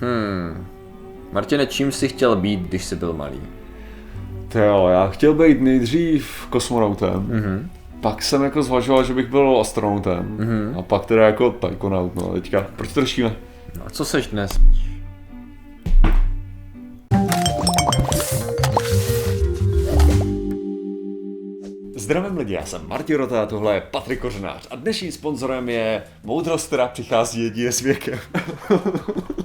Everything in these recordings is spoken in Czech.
Hmm. Martine, čím jsi chtěl být, když jsi byl malý? To jo, já chtěl být nejdřív kosmonautem. Mm-hmm. Pak jsem jako zvažoval, že bych byl astronautem. Mm-hmm. A pak teda jako taikonaut, no teďka. Proč to? No a co seš dnes? Zdravím lidi, já jsem Martin Rota a tohle je Patrik Kořenář a dnešním sponzorem je moudrost, která přichází jedině s věkem.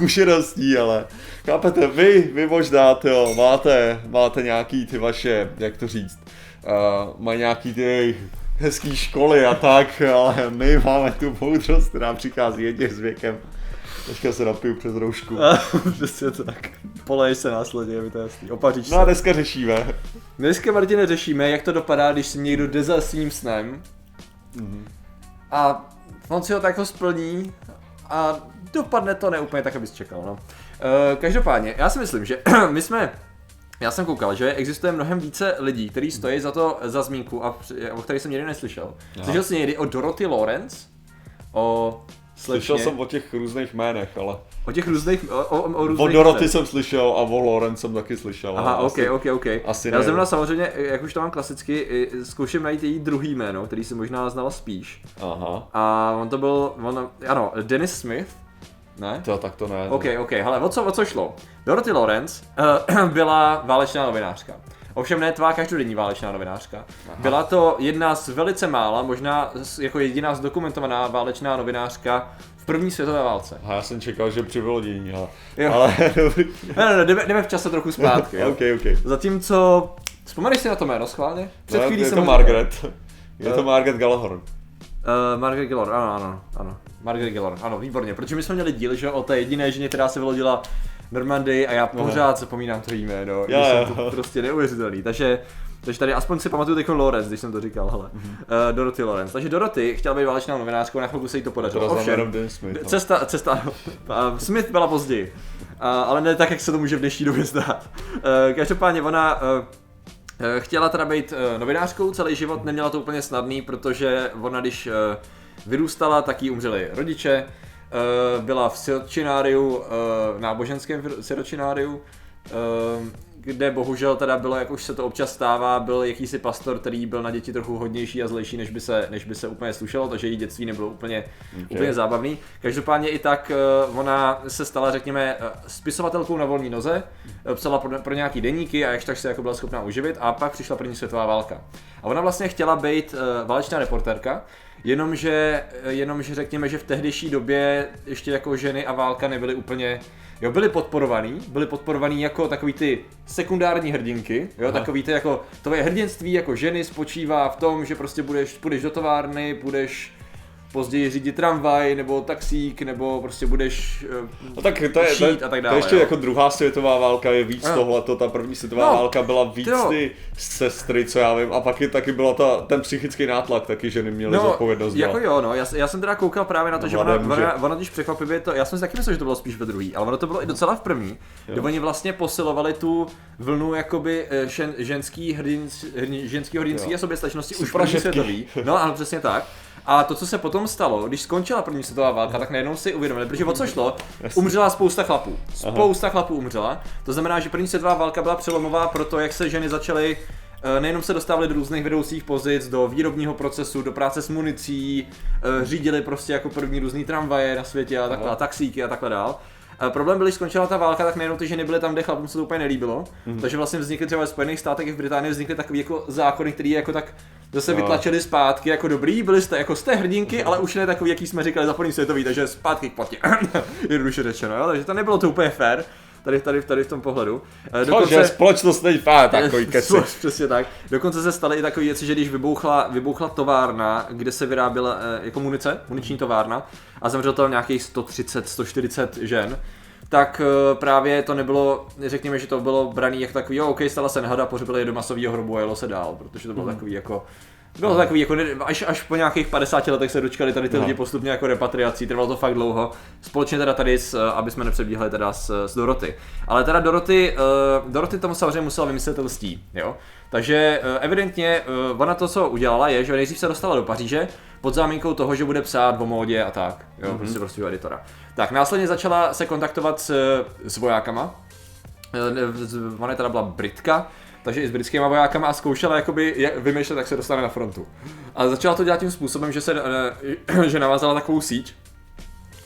zkušeností, ale chápete, vy, vy možná, jo, máte, máte nějaký ty vaše, jak to říct, uh, mají nějaký ty hezký školy a tak, ale my máme tu moudrost, která přichází jedině s věkem. Teďka se napiju přes roušku. Přesně tak. Polej se následně, je mi to jasný. Opaříš No a dneska řešíme. Dneska, Martine, řešíme, jak to dopadá, když si někdo jde za svým snem mm-hmm. a on si ho tak ho splní a dopadne to neúplně tak, abys čekal. No. Uh, každopádně, já si myslím, že my jsme já jsem koukal, že existuje mnohem více lidí, kteří stojí za to za zmínku a o kterých jsem někdy neslyšel. Slyšel jsi někdy o Dorothy Lawrence? O slečně? Slyšel jsem o těch různých jménech, ale... O těch různých, o, o, o různých O Dorothy jsem slyšel a o Lawrence jsem taky slyšel. Aha, ok, asi, ok, ok. Asi Já jsem samozřejmě, jak už to mám klasicky, zkouším najít její druhý jméno, který si možná znal spíš. Aha. A on to byl, on, ano, Dennis Smith, ne? To, tak to ne. Ok, ok, hele, o co, o co šlo? Dorothy Lawrence uh, byla válečná novinářka. Ovšem ne tvá každodenní válečná novinářka. Aha. Byla to jedna z velice mála, možná jako jediná zdokumentovaná válečná novinářka v první světové válce. A já jsem čekal, že při vylodění, ale... Jo. ale... ne, ne, ne, jdeme, jdeme v čase trochu zpátky. ok, ok. Zatímco, vzpomeneš si na to jméno schválně? Před no, chvílí je jsem to Margaret. Je to Margaret Gallagher. Uh, Margaret Gallagher, ano, ano, ano. Margaret Gellor, ano, výborně, protože my jsme měli díl, že o té jediné ženě, která se vylodila Normandy a já pořád zapomínám to jméno, já, já. to prostě neuvěřitelný, takže takže tady aspoň si pamatuju teď Lorenz, když jsem to říkal, hele. Mm-hmm. Uh, Dorothy Lorenz. Takže Dorothy chtěla být válečnou novinářkou, na chvilku se jí to podařilo. To Ovšem, Smith, no. cesta, cesta, uh, Smith byla později. Uh, ale ne tak, jak se to může v dnešní době zdát. Uh, každopádně ona uh, chtěla teda být uh, novinářkou celý život, neměla to úplně snadný, protože ona když uh, Vyrůstala, taky umřeli rodiče, eh, byla v siročináriu, eh, náboženském siročináriu, eh, kde bohužel teda bylo, jak už se to občas stává, byl jakýsi pastor, který byl na děti trochu hodnější a zlejší, než by se, než by se úplně slušelo, takže její dětství nebylo úplně, okay. úplně zábavný. Každopádně i tak ona se stala, řekněme, spisovatelkou na volné noze, psala pro, pro nějaký deníky a ještě tak se jako byla schopná uživit a pak přišla první světová válka. A ona vlastně chtěla být válečná reportérka, Jenomže, jenomže řekněme, že v tehdejší době ještě jako ženy a válka nebyly úplně, jo, byly podporovaný, byly podporovaný jako takový ty sekundární hrdinky, jo, Aha. takový ty jako, tvoje hrdinství jako ženy spočívá v tom, že prostě budeš, půjdeš do továrny, budeš později řídit tramvaj nebo taxík, nebo prostě budeš uh, no tak to je, šít a tak dále. To ještě jo. jako druhá světová válka je víc no. tohleto, ta první světová no, válka byla víc jo. ty sestry, co já vím, a pak je taky byla ta, ten psychický nátlak taky, že neměli no, zodpovědnost. Jako jo, no, já, já, jsem teda koukal právě na to, no, že ona, ona, ona, když překvapivě to, já jsem si taky myslel, že to bylo spíš ve druhý, ale ono to bylo i docela v první, jo. kde oni vlastně posilovali tu vlnu jakoby žen, eh, ženský hrdin, ženský hrdinství a soběstačnosti už první světový. No, ano, přesně tak. A to, co se potom stalo, když skončila první světová válka, tak najednou si uvědomili, protože o co šlo, umřela spousta chlapů. Spousta Aha. chlapů umřela. To znamená, že první světová válka byla přelomová pro to, jak se ženy začaly eh, nejenom se dostávaly do různých vedoucích pozic, do výrobního procesu, do práce s municí, eh, řídili prostě jako první různý tramvaje na světě a takhle, a taxíky a takhle dál. A problém byl, když skončila ta válka, tak nejenom ty ženy byly tam, kde chlapům se to úplně nelíbilo. Mm-hmm. Takže vlastně vznikly třeba v Spojených státech i v Británii vznikly takové jako zákony, které jako tak zase no. vytlačili zpátky, jako dobrý, byli jste jako jste hrdinky, ale už ne takový, jaký jsme říkali za první světový, takže zpátky k platě. Jednoduše řečeno, jo? takže to nebylo to úplně fair tady, tady, tady v tom pohledu. Eh, dokonce, to, že společnost není fá, takový keci. Přesně tak. Dokonce se staly i takové věci, že když vybouchla, vybouchla továrna, kde se vyráběla eh, jako munice, muniční továrna, a zemřelo to nějakých 130, 140 žen, tak uh, právě to nebylo, řekněme, že to bylo braný jako takový, jo, ok, stala se nehoda, pohřbili je do masového hrobu a jelo se dál, protože to bylo mm. takový jako, bylo to takový, jako, až, až po nějakých 50 letech se dočkali tady ty no. lidi postupně jako repatriací, trvalo to fakt dlouho. Společně teda tady, s, eh, aby jsme nepřebíhali teda s, s Doroty. Ale teda Doroty, uh, Doroty tomu samozřejmě musela vymyslet lstí, jo. Takže uh, evidentně uh, ona to, co udělala, je, že nejdřív se dostala do Paříže, pod záminkou toho, že bude psát o módě a tak, jo, mm-hmm. prostě prostě editora. Tak následně začala se kontaktovat s, s vojákama, Eh, ona teda byla Britka, takže i s britskýma vojákama a zkoušela jakoby je- vymýšlet, jak se dostane na frontu. A začala to dělat tím způsobem, že se eh, že navázala takovou síť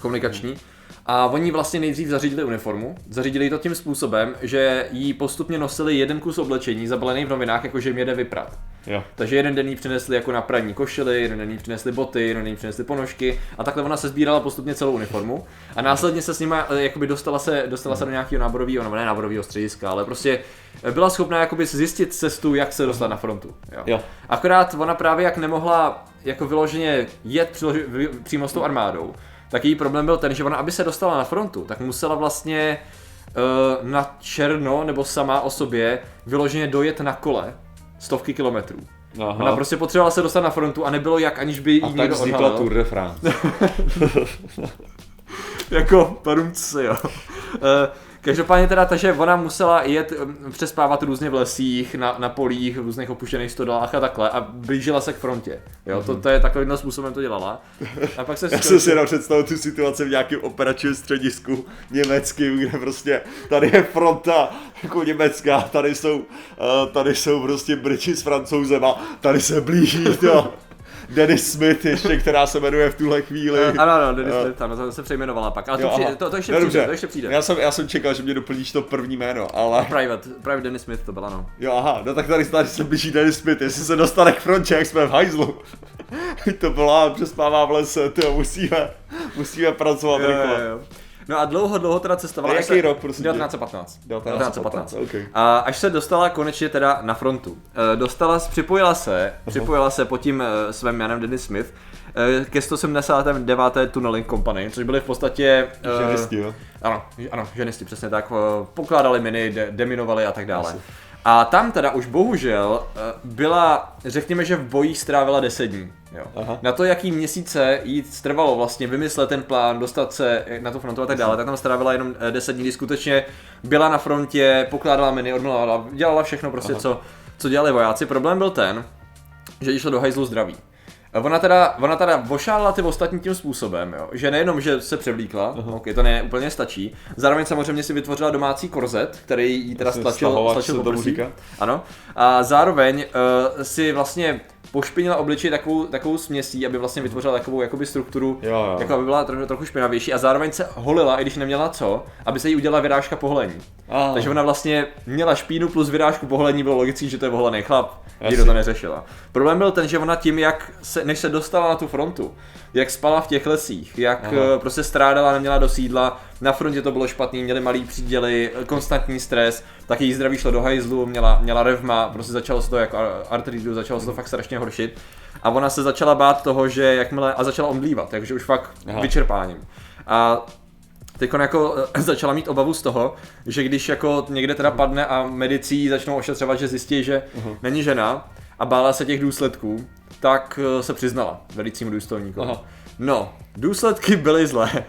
komunikační a oni vlastně nejdřív zařídili uniformu. Zařídili to tím způsobem, že jí postupně nosili jeden kus oblečení zabalený v novinách, jakože jim jede vyprat. Jo. Takže jeden den jí přinesli jako na praní košily, jeden den jí přinesli boty, jeden den jí přinesli ponožky a takhle ona se sbírala postupně celou uniformu a následně se s nima eh, jakoby dostala se, dostala se do nějakého náborového, nebo ne náborového střediska, ale prostě eh, byla schopná jakoby zjistit cestu, jak se dostat na frontu. Jo. Jo. Akorát ona právě jak nemohla jako vyloženě jet přímo s tou armádou, tak její problém byl ten, že ona, aby se dostala na frontu, tak musela vlastně uh, na černo nebo sama o sobě vyloženě dojet na kole stovky kilometrů. Aha. Ona prostě potřebovala se dostat na frontu a nebylo jak, aniž by jí a tak někdo vznikla odhalil. Tour de France. Jako, parumce, jo. Eh, Každopádně teda, takže ona musela jet, eh, přespávat různě v lesích, na, na polích, v různých opuštěných stodolách a takhle a blížila se k frontě. Jo, to, to je takovým způsobem to dělala. A pak se Já jsem si jenom představil tu situaci v nějakém operačním středisku německým, kde prostě tady je fronta jako německá, tady jsou, uh, tady jsou prostě Briti s francouzem a tady se blíží to. Dennis Smith ještě, která se jmenuje v tuhle chvíli. Eh, Ano, ano, Dennis Eh, Smith, ano, se přejmenovala pak. Ale to, Jo, přijde, to, to ještě No, přijde, dobře. to ještě přijde. Já jsem, já jsem čekal, že mě doplníš to první jméno, ale... Private, Private Dennis Smith to byla, no. Jo, aha, no tak tady, tady se blíží Dennis Smith, jestli se dostane k frontě, jak jsme v hajzlu. to byla, přespává v lese, to musíme, musíme pracovat rychle. No a dlouho, dlouho teda cestovala. A až jaký se- rok, prosím tě? 1915. 1915, ok. A až se dostala konečně teda na frontu. Eh, Dostala, připojila se, připojila se pod tím eh, svým jménem Dennis Smith eh, ke 179. Tunneling Company, což byly v podstatě... Ženisti, jo. Ano, ano, ženisti, přesně tak. Pokládali miny, de- deminovali a tak dále. A tam teda už bohužel eh, byla, řekněme, že v bojích strávila 10 dní. Jo. Aha. Na to, jaký měsíce jí trvalo vlastně vymyslet ten plán, dostat se na tu frontu a tak dále, tak tam strávila jenom eh, 10 dní, kdy skutečně byla na frontě, pokládala miny, odmlala, dělala všechno prostě, co, co dělali vojáci. Problém byl ten, že jí šlo do hajzlu zdraví. Ona teda, ona teda vošálila ty ostatní tím způsobem, jo, že nejenom, že se převlíkla, uh-huh. okay, to ne úplně stačí, zároveň samozřejmě si vytvořila domácí korzet, který jí teda stlačil, stlačil po. Ano. A zároveň uh, si vlastně pošpinila obličej takovou, takovou směsí, aby vlastně vytvořila takovou jakoby strukturu, Jo, jo. jako aby byla trochu, trochu špinavější a zároveň se holila, i když neměla co, aby se jí udělala vyrážka poholení. Ah. Takže ona vlastně měla špínu plus vyrážku poholení, bylo logický, že to je vohlený chlap, nikdo to neřešila. Problém byl ten, že ona tím, jak se, než se dostala na tu frontu, jak spala v těch lesích, jak Aha. eh, prostě strádala, neměla do sídla, na frontě to bylo špatný, měli malý příděly, konstantní stres, tak její zdraví šlo do hajzlu, měla, měla revma, prostě začalo se to jako ar- artridu, začalo se to fakt strašně horšit. A ona se začala bát toho, že jakmile, a začala omdlívat, takže už fakt Aha. vyčerpáním. A Teď jako eh, začala mít obavu z toho, že když jako někde teda padne a medici ji začnou ošetřovat, že zjistí, že není žena a bála se těch důsledků, tak eh, se přiznala velicímu důstojníkovi. Aha. No, důsledky byly zlé.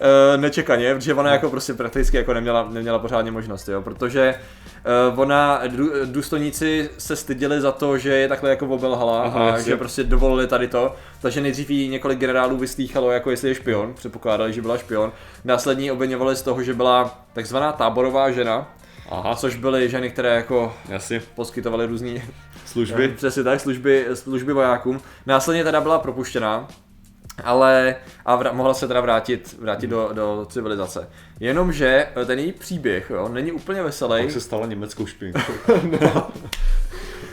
Eh, nečekaně, protože ona jako prostě prakticky jako neměla, neměla pořádně možnost, jo, protože eh, ona, dů, důstojníci se styděli za to, že je takhle jako obelhala Aha, a jasně. že prostě dovolili tady to, takže nejdřív jí několik generálů vyslýchalo, jako jestli je špion, předpokládali, že byla špion. Následně ji obviňovali z toho, že byla takzvaná táborová žena, Aha, což byly ženy, které jako jasně. poskytovaly různý Služby. Přesně tak, služby, služby vojákům. Následně teda byla propuštěná, ale a vra, mohla se teda vrátit, vrátit do, do civilizace. Jenomže eh, ten její příběh jo, není úplně veselý. Pak se stala německou špinkou.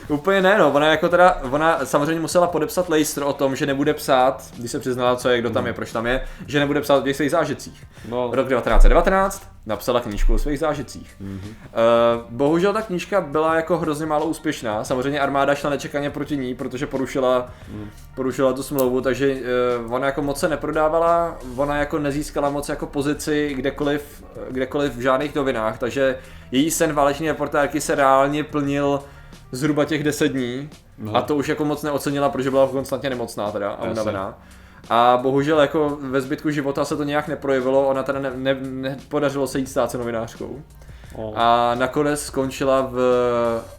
Úplně ne, no. Ona jako teda, ona samozřejmě musela podepsat lejstr o tom, že nebude psát, když se přiznala, co je, kdo tam je, proč tam je, že nebude psát o těch svých zážitcích. No. Rok 1919 napsala knížku o svých zážitcích. Mhm. Mm-hmm. Uh, bohužel ta knížka byla jako hrozně málo úspěšná. Samozřejmě armáda šla nečekaně proti ní, protože porušila, mm. porušila tu smlouvu, takže uh, ona jako moc se neprodávala, ona jako nezískala moc jako pozici kdekoliv, kdekoliv v žádných novinách, takže její sen váleční reportérky se reálně plnil zhruba těch 10 dní Aha. a to už jako moc neocenila, protože byla konstantně nemocná teda a unavená. A bohužel jako ve zbytku života se to nějak neprojevilo, ona teda ne, ne, nepodařilo se jí stát se novinářkou. O. A nakonec skončila v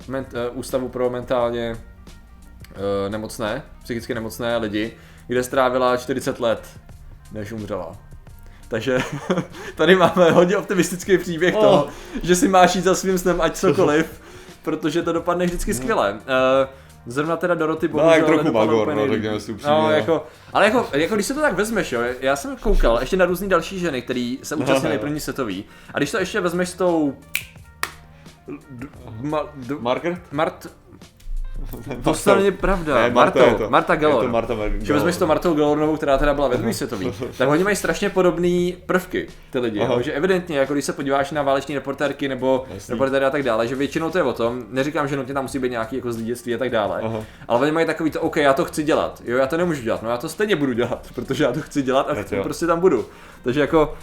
ment, eh, ústavu pro mentálně eh, nemocné, psychicky nemocné lidi, kde strávila 40 let, než umřela. Takže tady máme hodně optimistický příběh Oh. toho, že si máš jít za svým snem ať cokoliv, protože to dopadne vždycky skvěle. Uh, Zrovna teda Doroty bohužel No, jak trochu magor, no, řekněme si upřímně, No, no. jako, ale jako, jako, když se to tak vezmeš, jo, já jsem koukal ještě na různé další ženy, které se účastnily první světový. A když to ještě vezmeš s tou... D, ma, d, Margaret? Mart... To se není pravda. Ne, Marta Martou, je to. Marta Je Gallor. to Marta Mar- Že vezmeš to Martou Gallorovou, která teda byla ve druhé světový, tak oni mají strašně podobné prvky, ty lidi. Jo? Že evidentně, jako když se podíváš na váleční reportérky nebo Jasný. reportéry a tak dále, že většinou to je o tom, neříkám, že nutně tam musí být nějaký jako z dětství a tak dále, Aha. ale oni mají takový to, OK, já to chci dělat, jo, já to nemůžu dělat, no já to stejně budu dělat, protože já to chci dělat a chci, prostě tam budu. Takže jako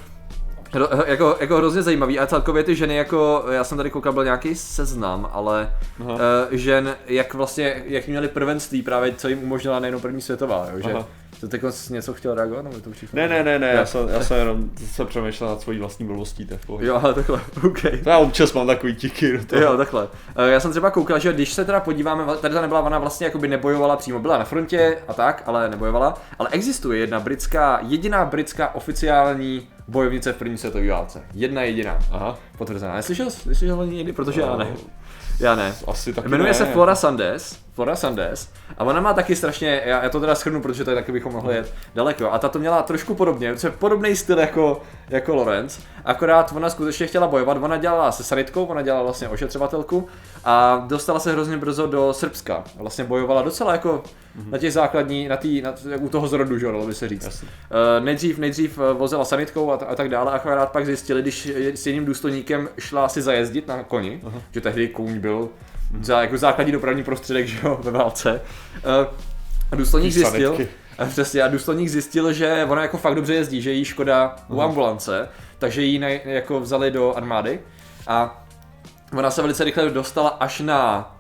Hro, jako, jako hrozně zajímavý a celkově ty ženy jako, já jsem tady koukal, byl nějaký seznam, ale Aha. uh, žen, jak vlastně, jak měli prvenství právě, co jim umožnila nejenom první světová, jo, že Aha. to teď něco chtěl reagovat, nebo to Ne, ne, ne, ne, já jsem, já jsem jenom se přemýšlel nad svojí vlastní blbostí, v pohodě. Jo, ale takhle, OK. To já občas mám takový tiky do toho. Jo, takhle. Eh, Já jsem třeba koukal, že když se teda podíváme, tady ta nebyla, ona vlastně jakoby nebojovala přímo, byla na frontě a tak, ale nebojovala. Ale existuje jedna britská, jediná britská oficiální bojovnice v první světové válce. Jedna jediná. Aha, Potvrzená. Neslyšel, jsi- slyšel o ní někdy? Protože já ne. No, Já ne. asi taky Jmenuje ne. se Flora Sandes. Flora Sandes. A ona má taky strašně, já, já to teda schrnu, protože tady taky bychom mohli jet daleko. A ta to měla trošku podobně, co je podobný styl jako, jako Lorenz. Akorát ona skutečně chtěla bojovat, ona dělala se sanitkou, ona dělala vlastně ošetřovatelku a dostala se hrozně brzo do Srbska. Vlastně bojovala docela jako na těch základní, na tý, na, t- u toho zrodu, že dalo by se říct. Jasně. Uh, nejdřív, nejdřív eh, vozila sanitkou a, t- a tak dále, akorát pak zjistili, když s jedním důstojníkem šla si zajezdit na koni, uh-huh. že tehdy kůň byl za, jako základní dopravní prostředek že jo, ve válce. Uh, a důstojník zjistil, sanitky. a přesně, a důstojník zjistil, že ona jako fakt dobře jezdí, že jí škoda u ambulance, takže ji ne, jako vzali do armády a ona se velice rychle dostala až na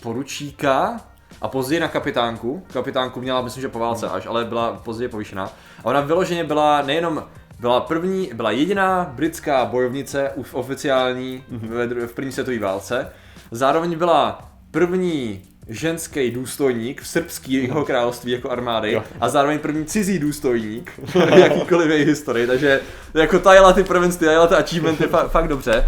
poručíka a později na kapitánku. Kapitánku měla, myslím, že po válce až, ale byla později povýšená. A ona vyloženě byla nejenom byla první, byla jediná britská bojovnice už oficiální ve dru- v první světové válce. Zároveň byla první ženský důstojník v srbského království jako armády Jo. a zároveň první cizí důstojník v jakýkoliv její historii, takže jako ta jela ty prvenství, ta jela ty achievementy fa- fakt dobře.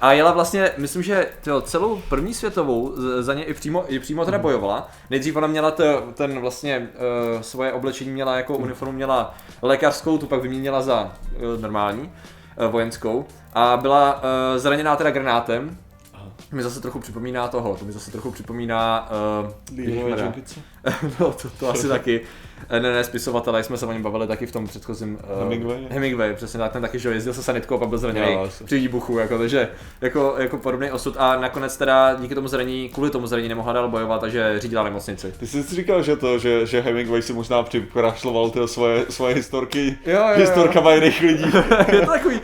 A jela vlastně, myslím, že tyjo, celou první světovou za ně i přímo, i přímo teda bojovala. Nejdřív ona měla to, ten vlastně uh, svoje oblečení měla jako uniformu, měla lékařskou, tu pak vyměnila za uh, normální, uh, vojenskou. A byla uh, zraněná teda granátem. To mi zase trochu připomíná toho, to mi zase trochu připomíná... Uh, no, to, to asi taky. Eh, Ne, ne, spisovatele, jsme se o něm bavili taky v tom předchozím... Uh, Hemingway? Hemingway, přesně tak, ten taky, že jezdil se sanitkou a pak byl zraněný při výbuchu, jako, takže jako, jako podobný osud a nakonec teda díky tomu zranění, kvůli tomu zranění nemohla dál bojovat, takže řídila nemocnici. Ty jsi si říkal, že to, že, že Hemingway si možná přikrašloval ty svoje, svoje historky, Jo, jo, jo. historkama jiných lidí. je to takový,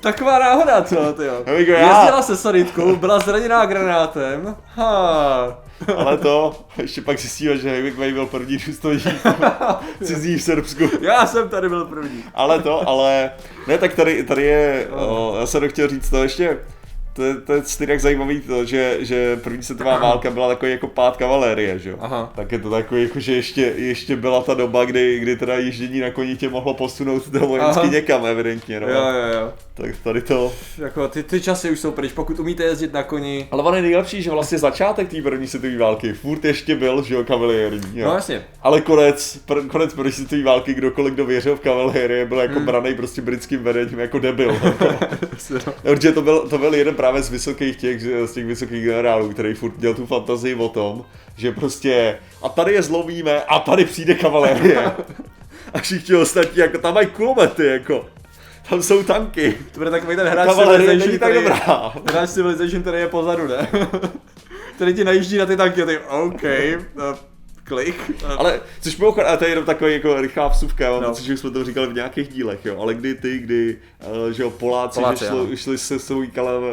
taková náhoda, co, ty jo. Hemingway, já- Jezdila se sanitkou, byla zraněná granátem, ha. Ale to, ještě pak zjistíme, že Hemingway byl první důstojník cizí v Srbsku. Já jsem tady byl první. Ale to, ale ne, tak tady, tady je, o, já jsem chtěl říct to ještě, to, je- to je stejně jak zajímavý to, že, že první světová válka byla takový jako pád kavalérie, že jo? Tak je to takový, jako, že ještě, ještě byla ta doba, kdy, kdy teda jíždění na koni tě mohlo posunout do vojensky Aha. někam, evidentně, no. Jo, jo, jo. Tak tady to. Jako ty, ty časy už jsou pryč, pokud umíte jezdit na koni. Ale ono je nejlepší, že vlastně začátek té první světové války furt ještě byl, že jo, kavalérii. Jo. No jasně. Ale konec, pr- konec první světové války, kdokoliv, kdo věřil v kavalérii, byl jako hmm. braný prostě britským vedením jako debil. Protože to byl, to byl jeden právě z vysokých těch, z těch vysokých generálů, který furt měl tu fantazii o tom, že prostě a tady je zlomíme a tady přijde kavalérie. A všichni ostatní, jako tam mají kulomety, jako. Tam jsou tanky. To bude takový ten hráč Kavalérie není Civilization, tak dobrá. hráč Civilization, který je pozadu, ne? který ti najíždí na ty tanky a ty, OK, uh, klik. Uh, Ale, což mimochodem, ale to je jenom takový jako rychlá vsuvka, mám No. pocit, že už jsme to říkali v nějakých dílech, jo, ale kdy ty, kdy, uh, že jo, Poláci, Poláci, že ano. šli, se svou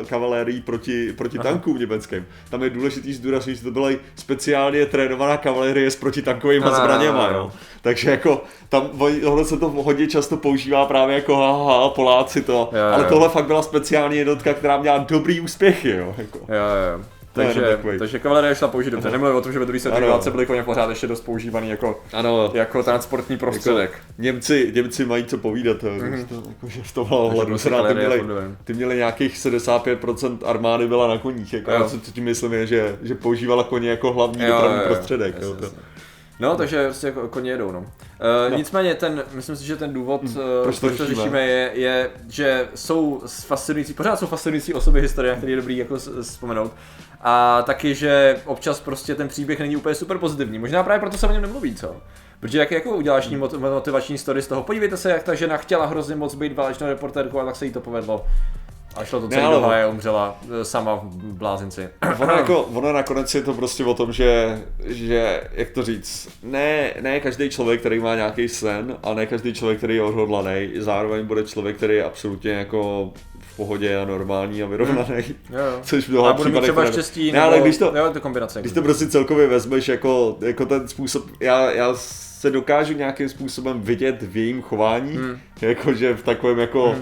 kavalérií proti, proti Aha. tankům německým, tam je důležitý zdůraznit, že to byla speciálně trénovaná kavalérie s protitankovými No, no, no, zbraněma, no, no. jo. Takže jako, tam tohle se to hodně často používá právě jako haha, Poláci to, Jo, jo, ale jo. tohle fakt byla speciální jednotka, která měla dobrý úspěchy, jo, jako. Jo, jo, jo. Takže, takže kavalerie šla použít dobře. Nemluvím o tom, že ve druhé světové válce byly koně pořád ještě dost používaný jako, Ano, jako transportní prostředek. Němci, Němci mají co povídat, mm-hmm. to, jako, že v tom hledu prostě se ty měli, ty měli nějakých 75% armády byla na koních, jako, Jo. a co tím myslím je, že, že používala koně jako hlavní Jo, dopravní jo, jo. prostředek. Jasně, jo, to. jasně. No, takže prostě jako koně jedou, no. Uh, No. Nicméně ten, myslím si, že ten důvod, uh, proč to řešíme? řešíme, je, je, že jsou fascinující, pořád jsou fascinující osoby historie, které je dobrý jako vzpomenout. A taky, že občas prostě ten příběh není úplně super pozitivní. Možná právě proto se o něm nemluví, co? Protože jak jako uděláš mot- motivační story z toho, podívejte se, jak ta žena chtěla hrozně moc být válečnou reportérkou a tak se jí to povedlo. A šlo to celý Ne, do ale- háje, umřela eh, sama v blázinci. Ono, jako, ono nakonec je to prostě o tom, že, že jak to říct, ne, ne každý člověk, který má nějaký sen a ne každý člověk, který je odhodlaný, zároveň bude člověk, který je absolutně jako v pohodě a normální a vyrovnaný. Jo, jo. Což v A mnoha případech třeba ne- štěstí, Ne, ale když to, jo, to kombinace. když jako to prostě celkově vezmeš jako, jako ten způsob, já, já se dokážu nějakým způsobem vidět v jejím chování, Hmm. jakože v takovém jako Hmm.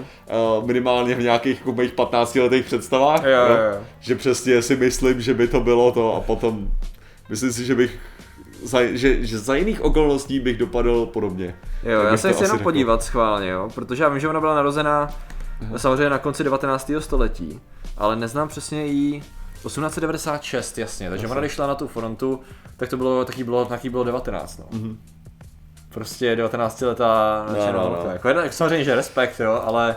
uh, minimálně v nějakých jako mých 15 letých představách, Jo, jo, jo. že přesně si myslím, že by to bylo to a potom myslím si, že bych za, že, že za jiných okolností bych dopadl podobně. Jo, já se chci jenom řekl. podívat schválně, jo, protože já vím, že ona byla narozená samozřejmě na konci 19. století, ale neznám přesně jí 1896, jasně, takže ona když šla na tu frontu, tak to bylo, taky bylo, taky bylo 19, no. Mhm. Prostě 19 letá No, no, no. Jako, jedna- samozřejmě, že respekt, jo, ale,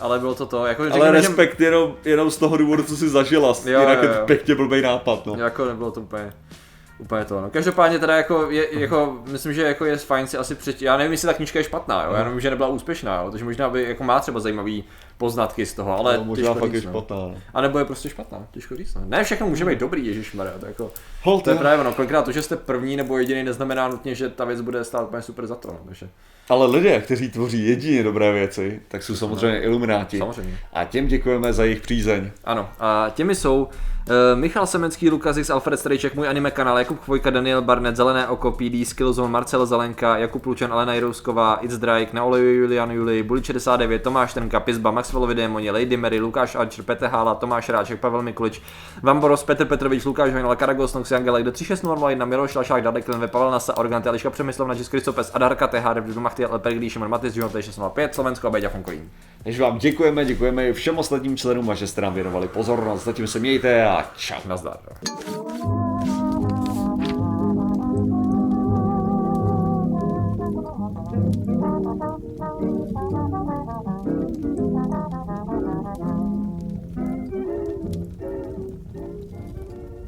ale bylo to to, jako Ale respekt jenom, jenom z toho důvodu, co jsi zažila, Jo, jinak jo, je jo. to pěkně blbej nápad, no. že jako nebylo to úplně, úplně to, no. Každopádně teda jako, je, jako, myslím, že jako je fajn si asi přečíst, já nevím, jestli ta knížka je špatná, jo, já nevím, že nebyla úspěšná, jo, takže možná by jako má třeba zajímavý poznatky z toho, ale no, možná fakt je říct, no. špatná, no. A nebo je prostě špatná, těžko říct. No. Ne, všechno může být dobrý, ježišmarja, to, jako, Hold, to je jo. právě ono, kolikrát to, že jste první nebo jediný neznamená nutně, že ta věc bude stát úplně super za to, no, takže Ale lidé, kteří tvoří jedině dobré věci, tak jsou samozřejmě ilumináti. samozřejmě. A těm děkujeme za jejich přízeň. Ano, a těmi jsou Michal Semenský, Lukas X, Alfred Strejček, můj anime kanál, Jakub Chvojka, Daniel Barnett, Zelené oko, PD, Skillzone, Marcel Zelenka, Jakub Lučan, Alena Jirousková, It's Drake, na oleju Julian Juli, Buli 69, Tomáš Trnka, Pizba, Maxwellovi Démoni, Lady Mary, Lukáš Archer, Petr Hála, Tomáš Ráček, Pavel Mikulič, Vamboros, Petr Petrovič, Lukáš Hojnal, Karagos, Nox, Jangelek, do 3601, Miroš Lašák, Dadek, Lenve, Pavel Nasa, Organte, Eliška Přemyslov, Načis Kristopes, Adarka, THR, Dumachty, Leperglí, Šimon Matis, Život 605, Slovensko a Beďa Fonkolín. Takže vám děkujeme, děkujeme i všem ostatním členům a že jste nám věnovali pozornost. Zatím se mějte a čau. Nazdar.